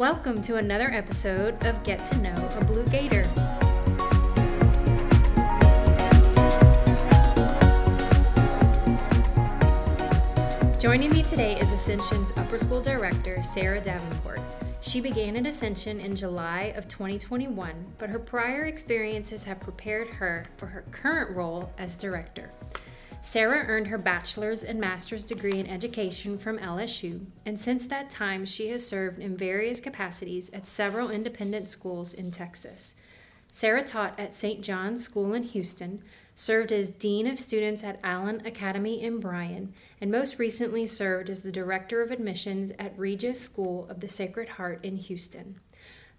Welcome to another episode of Get to Know a Blue Gator. Joining me today is Ascension's Upper School Director, Sarah Davenport. She began at Ascension in July of 2021, but her prior experiences have prepared her for her current role as director. Sarah earned her bachelor's and master's degree in education from LSU, and since that time, she has served in various capacities at several independent schools in Texas. Sarah taught at St. John's School in Houston, served as Dean of Students at Allen Academy in Bryan, and most recently served as the Director of Admissions at Regis School of the Sacred Heart in Houston.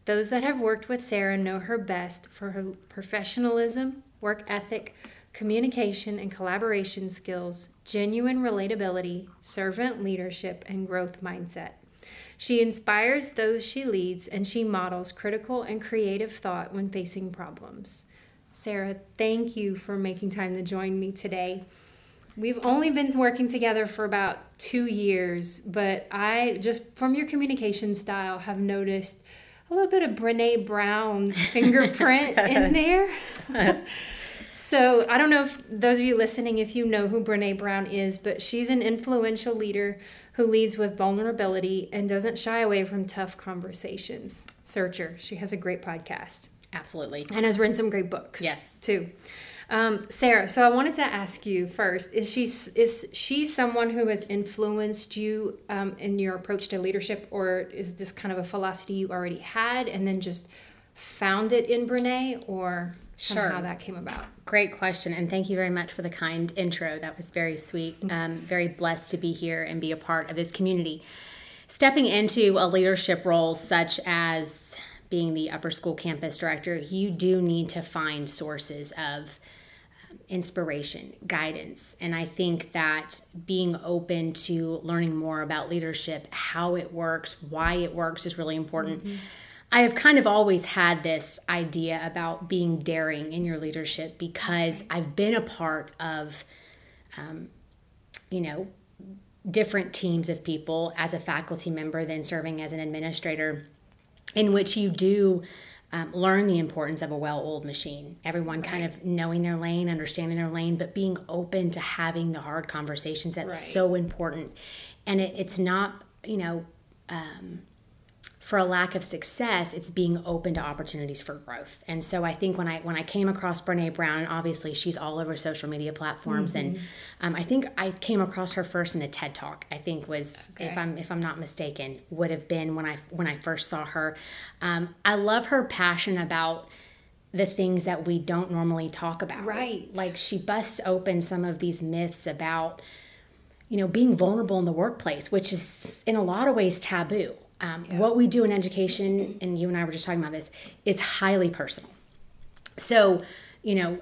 Those that have worked with Sarah know her best for her professionalism, work ethic, communication and collaboration skills, genuine relatability, servant leadership, and growth mindset. She inspires those she leads and she models critical and creative thought when facing problems. Sarah, thank you for making time to join me today. We've only been working together for about two years, but I just from your communication style have noticed a little bit of Brene Brown fingerprint in there. So I don't know if those of you listening, if you know who Brene Brown is, but she's an influential leader who leads with vulnerability and doesn't shy away from tough conversations. Searcher, she has a great podcast. Absolutely. And has written some great books. Yes. Too. Um, Sarah, so I wanted to ask you first: Is she is she someone who has influenced you um, in your approach to leadership, or is this kind of a philosophy you already had and then just found it in Brene, or sure. how that came about? Great question, and thank you very much for the kind intro. That was very sweet. Mm-hmm. Um, very blessed to be here and be a part of this community. Stepping into a leadership role such as being the upper school campus director, you do need to find sources of inspiration, guidance. And I think that being open to learning more about leadership, how it works, why it works is really important. Mm-hmm. I have kind of always had this idea about being daring in your leadership because I've been a part of, um, you know, different teams of people as a faculty member, then serving as an administrator, in which you do um, learn the importance of a well oiled machine. Everyone right. kind of knowing their lane, understanding their lane, but being open to having the hard conversations. That's right. so important. And it, it's not, you know, um, for a lack of success, it's being open to opportunities for growth. And so I think when I when I came across Brene Brown, and obviously she's all over social media platforms, mm-hmm. and um, I think I came across her first in a TED Talk. I think was okay. if I'm if I'm not mistaken, would have been when I when I first saw her. Um, I love her passion about the things that we don't normally talk about. Right. Like she busts open some of these myths about you know being vulnerable in the workplace, which is in a lot of ways taboo um, yeah. What we do in education, and you and I were just talking about this, is highly personal. So, you know,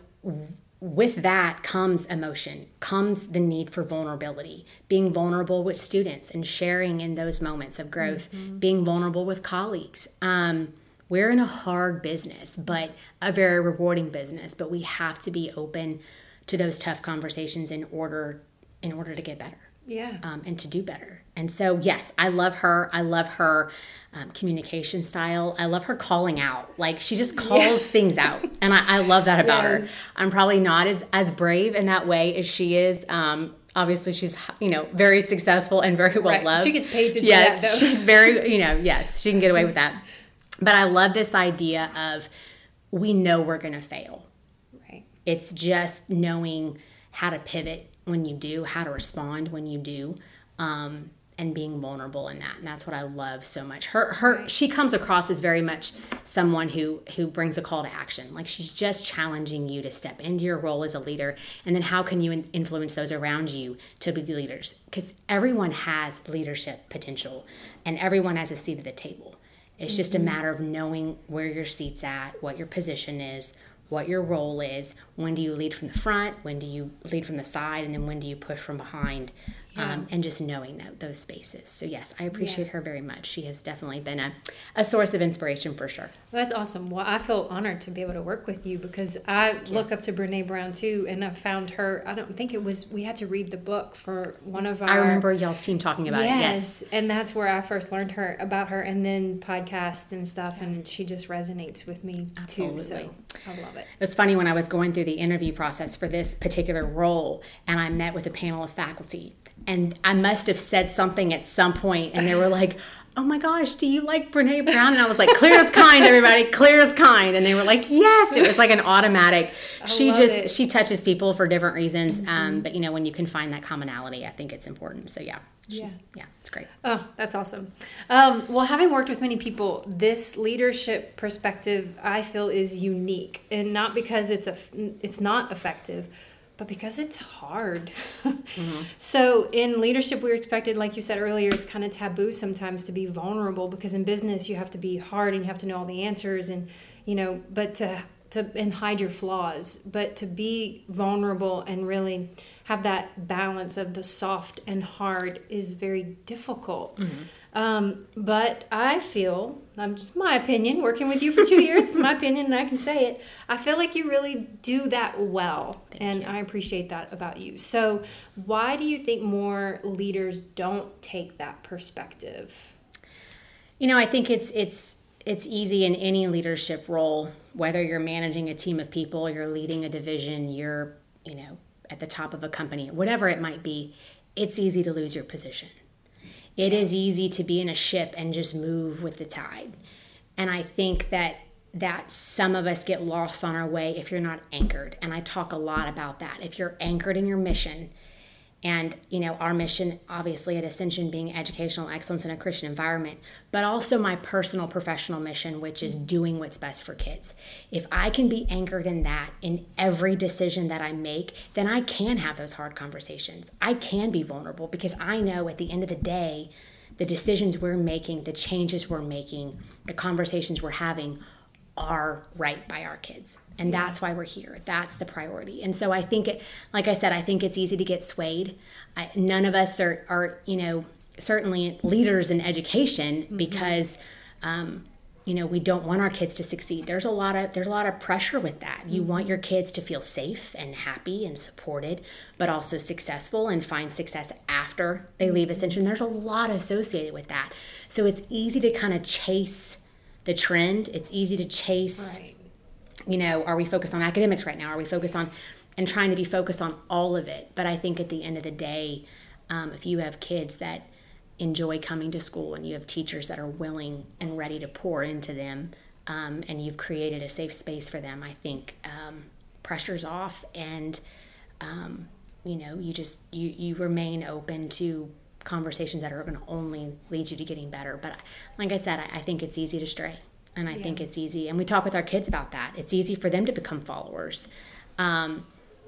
with that comes emotion, comes the need for vulnerability, being vulnerable with students and sharing in those moments of growth, mm-hmm. being vulnerable with colleagues. Um, we're in a hard business, but a very rewarding business, but we have to be open to those tough conversations in order in order to get better yeah. um, and to do better. And so yes i love her. I love her um, communication style. I love her calling out. Like she just calls yeah. things out. And I, I, love that about yes. her i'm probably not as as brave in that way as she is. Um, obviously she's you know very successful and very well right. loved. She gets paid to do yes, that though. she's very you know yes she can get away with that. But i love this idea of we know we're going to fail. Right. It's just knowing how to pivot when you do, how to respond when you do, um, and being vulnerable in that. And that's what I love so much. Her, her, she comes across as very much someone who who brings a call to action. Like she's just challenging you to step into your role as a leader, and then how can you influence those around you to be leaders? Because everyone has leadership potential, and everyone has a seat at the table. It's mm-hmm. just a mm-hmm. matter of knowing where your seat's at, what your position is, what your role is. When do you lead from the front? When do you lead from the side? And then when do you push from behind? Um, and just knowing that those spaces. So yes, I appreciate yeah. her very much. She has definitely been a, a source of inspiration for sure. That's awesome. Well, I feel honored to be able to work with you because I look up to Brene Brown too, and I found her. I don't think it was we had to read the book for one of our. I remember y'all's team talking about yes, it. Yes, and that's where I first learned her about her, and then podcast and stuff, and she just resonates with me Absolutely. too. So I love it. It was funny when I was going through the interview process for this particular role, and I met with a panel of faculty and I must have said something at some point, and they were like, "Oh my gosh, do you like Brene Brown?" And I was like, "Clear as kind, everybody, clear as kind." And they were like, "Yes!" It was like an automatic. she just it. she touches people for different reasons, mm-hmm. um, but you know when you can find that commonality, I think it's important. So yeah. yeah. yeah, it's great. Oh, that's awesome. Um, well, having worked with many people, this leadership perspective I feel is unique, and not because it's a it's not effective, but because it's hard. mm-hmm. So in leadership, we're expected, like you said earlier, it's kind of taboo sometimes to be vulnerable because in business you have to be hard and you have to know all the answers and you know, but to to and hide your flaws, but to be vulnerable and really have that balance of the soft and hard is very difficult. Mm-hmm. Um, but I feel, I'm just my opinion, working with you for two years, it's my opinion and I can say it. I feel like you really do that well. Thank and you. I appreciate that about you. So, why do you think more leaders don't take that perspective? You know, I think it's, it's, it's easy in any leadership role, whether you're managing a team of people, you're leading a division, you're, you know, at the top of a company, whatever it might be, it's easy to lose your position it is easy to be in a ship and just move with the tide. And I think that that some of us get lost on our way if you're not anchored. And I talk a lot about that. If you're anchored in your mission, and you know our mission obviously at ascension being educational excellence in a christian environment but also my personal professional mission which is doing what's best for kids. If i can be anchored in that in every decision that i make then i can have those hard conversations. I can be vulnerable because i know at the end of the day the decisions we're making the changes we're making the conversations we're having are right by our kids. And that's why we're here. That's the priority. And so i think it like i said i think it's easy to get swayed. I, none of us are are you know certainly leaders in education mm-hmm. because um, you know we don't want our kids to succeed. There's a lot of there's a lot of pressure with that. You mm-hmm. want your kids to feel safe and happy and supported but also successful and find success after they leave mm-hmm. ascension. There's a lot associated with that. So it's easy to kind of chase the trend it's easy to chase right you know, are we focused on academics right now? Are we focused on, and trying to be focused on all of it? But I think at the end of the day, um, if you have kids that enjoy coming to school and you have teachers that are willing and ready to pour into them, um, and you've created a safe space for them, I think um, pressure's off and, um, you know, you just, you, you remain open to conversations that are going to only lead you to getting better. But like I said, I, I think it's easy to stray. And I yeah. think it's easy. And we talk with our kids about that. It's easy for them to become followers. Um,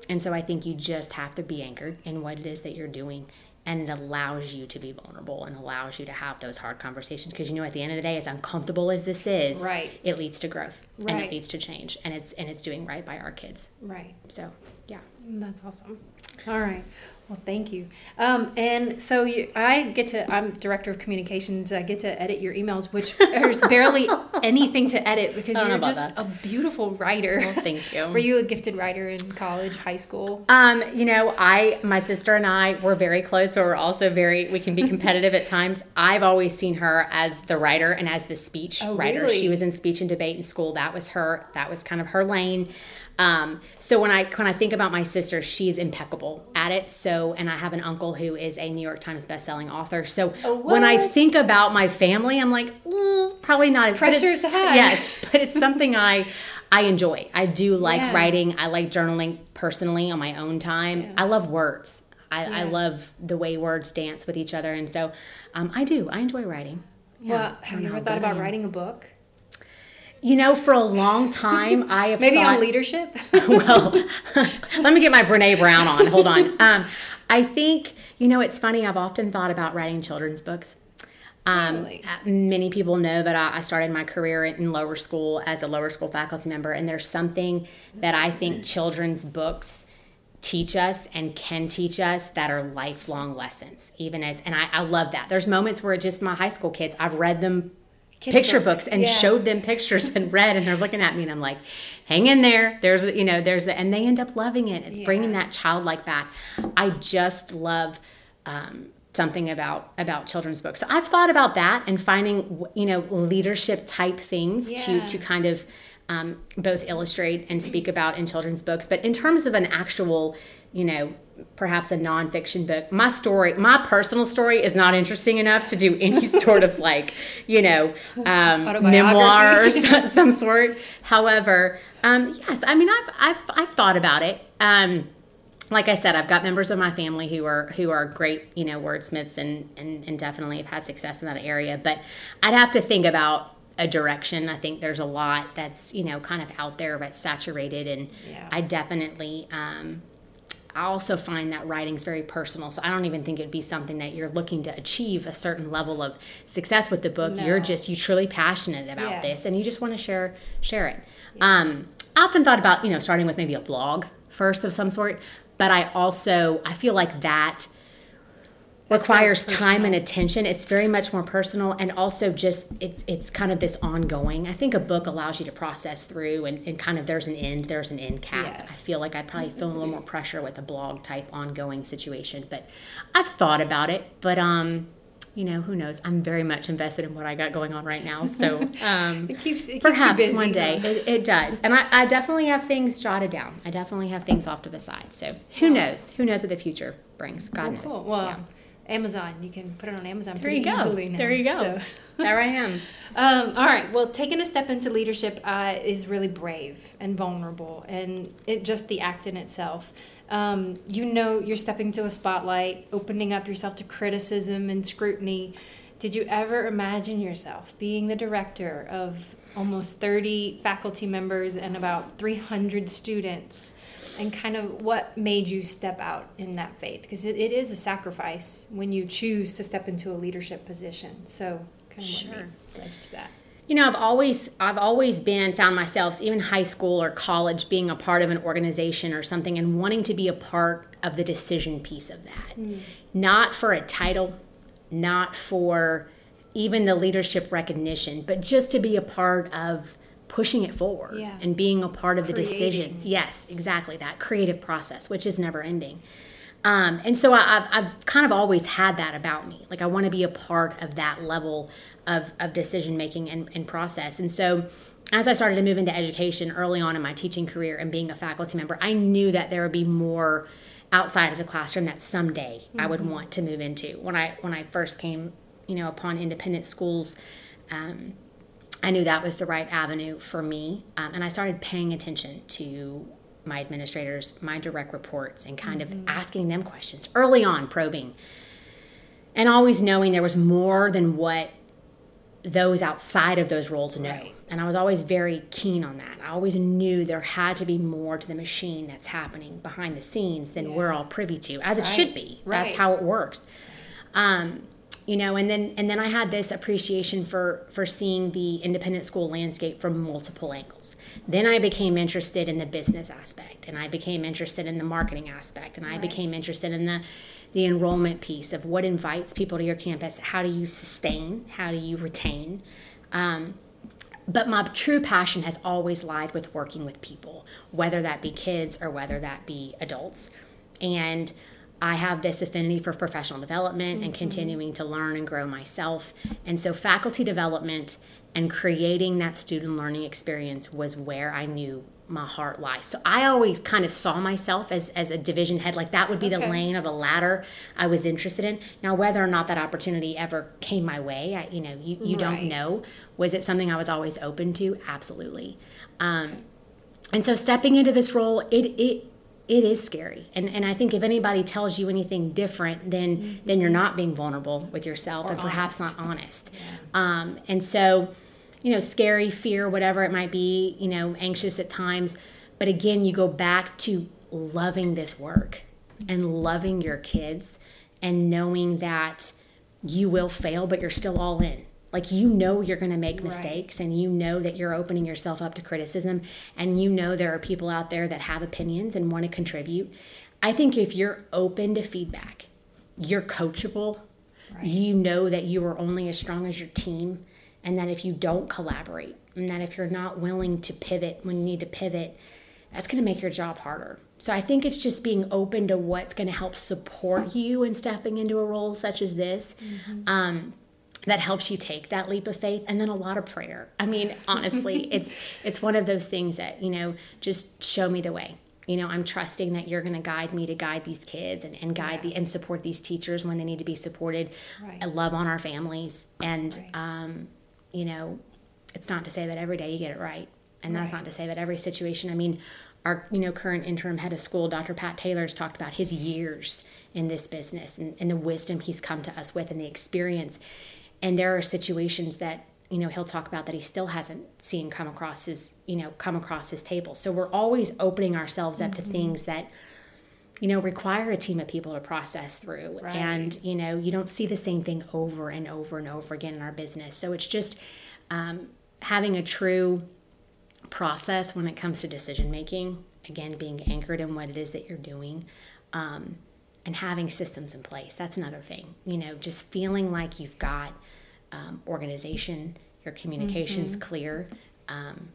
and so I think you just have to be anchored in what it is that you're doing. And it allows you to be vulnerable and allows you to have those hard conversations. Because you know, at the end of the day, as uncomfortable as this is, right. it leads to growth right. and it leads to change. And it's and it's doing right by our kids. Right. So yeah. That's awesome. All right. Well, thank you. Um, and so you, I get to, I'm director of communications. I get to edit your emails, which there's barely anything to edit because you're just that. a beautiful writer. Well, thank you. were you a gifted writer in college, high school? Um, you know, I, my sister and I were very close, so we're also very, we can be competitive at times. I've always seen her as the writer and as the speech oh, writer. Really? She was in speech and debate in school. That was her, that was kind of her lane. Um, so when I when I think about my sister, she's impeccable at it. So and I have an uncle who is a New York Times bestselling author. So oh, when I think about my family, I'm like, mm, probably not as pressure's high. Yes, but it's something I I enjoy. I do like yeah. writing. I like journaling personally on my own time. Yeah. I love words. I, yeah. I, love the way words dance with each other, and so um, I do. I enjoy writing. well, have you ever thought about writing a book? You know, for a long time, I have maybe thought, on leadership. well, let me get my Brene Brown on. Hold on. Um, I think you know it's funny. I've often thought about writing children's books. Um, really? Uh, many people know that I, I started my career in lower school as a lower school faculty member, and there's something that I think children's books teach us and can teach us that are lifelong lessons even as and I, I love that there's moments where just my high school kids i've read them picture books, books and yeah. showed them pictures and read and they're looking at me and i'm like hang in there there's you know there's a, and they end up loving it it's yeah. bringing that childlike back i just love um, something about about children's books so i've thought about that and finding you know leadership type things yeah. to to kind of um, both illustrate and speak about in children's books. But in terms of an actual, you know, perhaps a nonfiction book, my story, my personal story is not interesting enough to do any sort of like, you know, um, memoir or some sort. However, um, yes, I mean, I've, I've, I've thought about it. Um, like I said, I've got members of my family who are who are great, you know, wordsmiths and, and and definitely have had success in that area. But I'd have to think about a direction. I think there's a lot that's you know kind of out there but saturated, and yeah. I definitely. Um, I also find that writing's very personal, so I don't even think it'd be something that you're looking to achieve a certain level of success with the book. No. You're just you truly passionate about yes. this, and you just want to share share it. Yeah. Um, I often thought about you know starting with maybe a blog first of some sort, but I also I feel like that requires time and attention. It's very much more personal and also just it's it's kind of this ongoing. I think a book allows you to process through and, and kind of there's an end, there's an end cap. Yes. I feel like I'd probably feel a little more pressure with a blog type ongoing situation. But I've thought about it, but um you know, who knows? I'm very much invested in what I got going on right now. So um, it keeps, it keeps perhaps busy, one day it, it, does. And I, I, definitely have things jotted down. I definitely have things off to the side. So who knows? Who knows what the future brings? God knows. Cool. Well, yeah. Amazon. You can put it on Amazon there pretty easily now. There you go. So. there I am. Um, all right. Well, taking a step into leadership uh, is really brave and vulnerable, and it just the act in itself. Um, you know, you're stepping to a spotlight, opening up yourself to criticism and scrutiny. Did you ever imagine yourself being the director of almost 30 faculty members and about 300 students? and kind of what made you step out in that faith because it, it is a sacrifice when you choose to step into a leadership position so kind of sure. what led to that you know i've always i've always been found myself even high school or college being a part of an organization or something and wanting to be a part of the decision piece of that mm. not for a title not for even the leadership recognition but just to be a part of pushing it forward yeah. and being a part of Creating. the decisions. Yes, exactly that creative process, which is never ending. Um, and so I, have I've kind of always had that about me. Like I want to be a part of that level of, of decision making and, and process. And so as I started to move into education early on in my teaching career and being a faculty member, I knew that there would be more outside of the classroom that someday mm-hmm. I would mm-hmm. want to move into. When I when I first came, you know, upon independent schools, um, I knew that was the right avenue for me. Um, and I started paying attention to my administrators, my direct reports, and kind mm-hmm. of asking them questions early on, probing. And always knowing there was more than what those outside of those roles know. Right. And I was always very keen on that. I always knew there had to be more to the machine that's happening behind the scenes than yeah. we're all privy to, as right. it should be. Right. That's how it works. Um, you know and then and then i had this appreciation for for seeing the independent school landscape from multiple angles then i became interested in the business aspect and i became interested in the marketing aspect and i became interested in the the enrollment piece of what invites people to your campus how do you sustain how do you retain um, but my true passion has always lied with working with people whether that be kids or whether that be adults and I have this affinity for professional development mm-hmm. and continuing to learn and grow myself. And so, faculty development and creating that student learning experience was where I knew my heart lies. So I always kind of saw myself as, as a division head, like that would be okay. the lane of the ladder I was interested in. Now, whether or not that opportunity ever came my way, I, you know, you, you right. don't know. Was it something I was always open to? Absolutely. Um, and so stepping into this role, it, it it is scary and and i think if anybody tells you anything different then mm-hmm. then you're not being vulnerable with yourself or and perhaps not honest yeah. um, and so you know scary fear whatever it might be you know anxious at times but again you go back to loving this work and loving your kids and knowing that you will fail but you're still all in like you know you're going to make mistakes right. and you know that you're opening yourself up to criticism and you know there are people out there that have opinions and want to contribute. I think if you're open to feedback, you're coachable, right. you know that you are only as strong as your team, and that if you don't collaborate, and that if you're not willing to pivot when you need to pivot, that's going to make your job harder. So I think it's just being open to what's going to help support you in stepping into a role such as this. Mm-hmm. Um, that helps you take that leap of faith and then a lot of prayer i mean honestly it's it's one of those things that you know just show me the way you know i'm trusting that you're going to guide me to guide these kids and, and guide yeah. the and support these teachers when they need to be supported right. I love on our families and right. um, you know it's not to say that every day you get it right and that's right. not to say that every situation i mean our you know current interim head of school dr pat taylor's talked about his years in this business and, and the wisdom he's come to us with and the experience and there are situations that you know he'll talk about that he still hasn't seen come across his you know come across his table so we're always opening ourselves up mm-hmm. to things that you know require a team of people to process through right. and you know you don't see the same thing over and over and over again in our business so it's just um, having a true process when it comes to decision making again being anchored in what it is that you're doing um, and having systems in place that's another thing you know just feeling like you've got um, organization, your communication's mm-hmm. clear, um,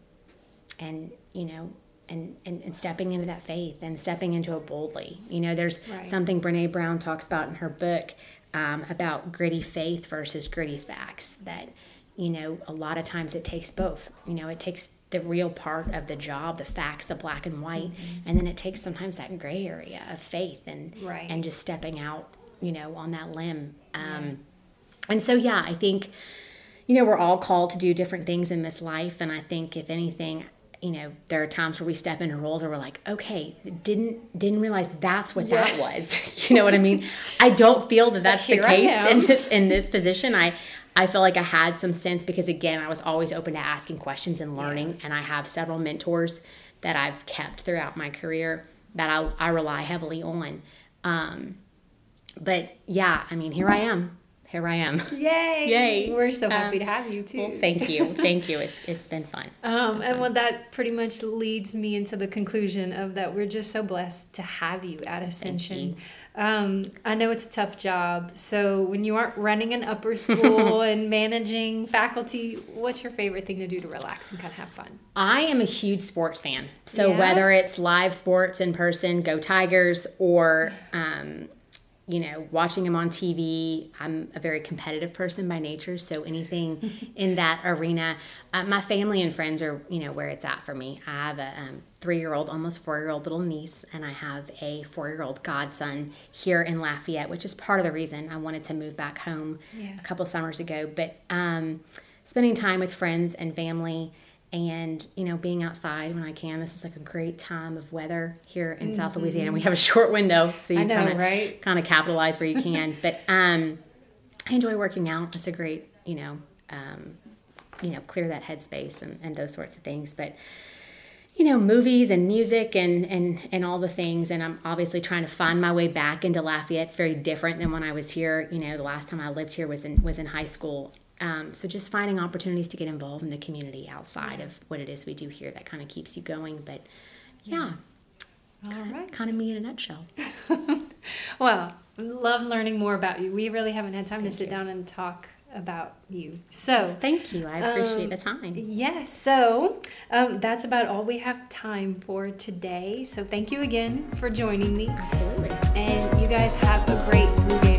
and you know, and, and and stepping into that faith and stepping into it boldly. You know, there's right. something Brene Brown talks about in her book um, about gritty faith versus gritty facts. That you know, a lot of times it takes both. You know, it takes the real part of the job, the facts, the black and white, mm-hmm. and then it takes sometimes that gray area of faith and right. and just stepping out, you know, on that limb. Um, and so, yeah, I think, you know, we're all called to do different things in this life. And I think, if anything, you know, there are times where we step into roles where we're like, okay, didn't didn't realize that's what yeah. that was. you know what I mean? I don't feel that that's the case in this in this position. I I feel like I had some sense because again, I was always open to asking questions and learning, yeah. and I have several mentors that I've kept throughout my career that I, I rely heavily on. Um, but yeah, I mean, here I am here I am. Yay! Yay! We're so happy um, to have you too. Well, thank you, thank you. It's it's been fun. Um, and well, that pretty much leads me into the conclusion of that we're just so blessed to have you at Ascension. Um, I know it's a tough job. So when you aren't running an upper school and managing faculty, what's your favorite thing to do to relax and kind of have fun? I am a huge sports fan. So yeah. whether it's live sports in person, go Tigers, or um, you know, watching him on TV. I'm a very competitive person by nature, so anything in that arena, uh, my family and friends are, you know, where it's at for me. I have a um, three year old, almost four year old little niece, and I have a four year old godson here in Lafayette, which is part of the reason I wanted to move back home yeah. a couple summers ago. But um, spending time with friends and family and you know being outside when i can this is like a great time of weather here in mm-hmm. south louisiana. We have a short window so you kind of right? kind of capitalize where you can. But um i enjoy working out. It's a great you know um you know clear that headspace and, and those sorts of things. But you know movies and music and and and all the things and i'm obviously trying to find my way back into lafayette. It's very different than when i was here. You know the last time i lived here was in was in high school um, so just finding opportunities to get involved in the community outside of what it is we do here that kind of keeps you going. But yeah, all kind, right, kind of me in a nutshell. well, love learning more about you. We really haven't had time Thank to sit you. down and talk about you. So thank you. I appreciate um, the time. Yes. So um, that's about all we have time for today. So thank you again for joining me. Absolutely. And you guys have a great Blue day.